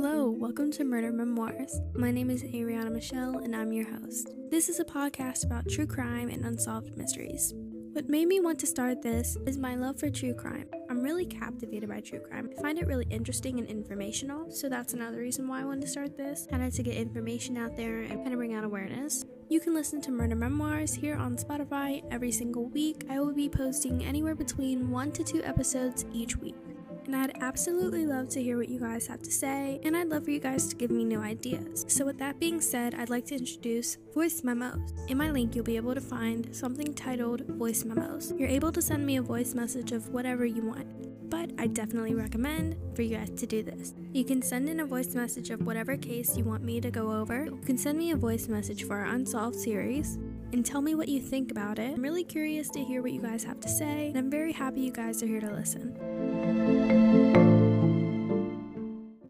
Hello, welcome to Murder Memoirs. My name is Ariana Michelle, and I'm your host. This is a podcast about true crime and unsolved mysteries. What made me want to start this is my love for true crime. I'm really captivated by true crime. I find it really interesting and informational, so that's another reason why I wanted to start this, kind of to get information out there and kind of bring out awareness. You can listen to Murder Memoirs here on Spotify every single week. I will be posting anywhere between one to two episodes each week and I'd absolutely love to hear what you guys have to say, and I'd love for you guys to give me new ideas. So, with that being said, I'd like to introduce voice memos. In my link, you'll be able to find something titled Voice Memos. You're able to send me a voice message of whatever you want, but I definitely recommend for you guys to do this. You can send in a voice message of whatever case you want me to go over. You can send me a voice message for our Unsolved series and tell me what you think about it. I'm really curious to hear what you guys have to say, and I'm very happy you guys are here to listen. Música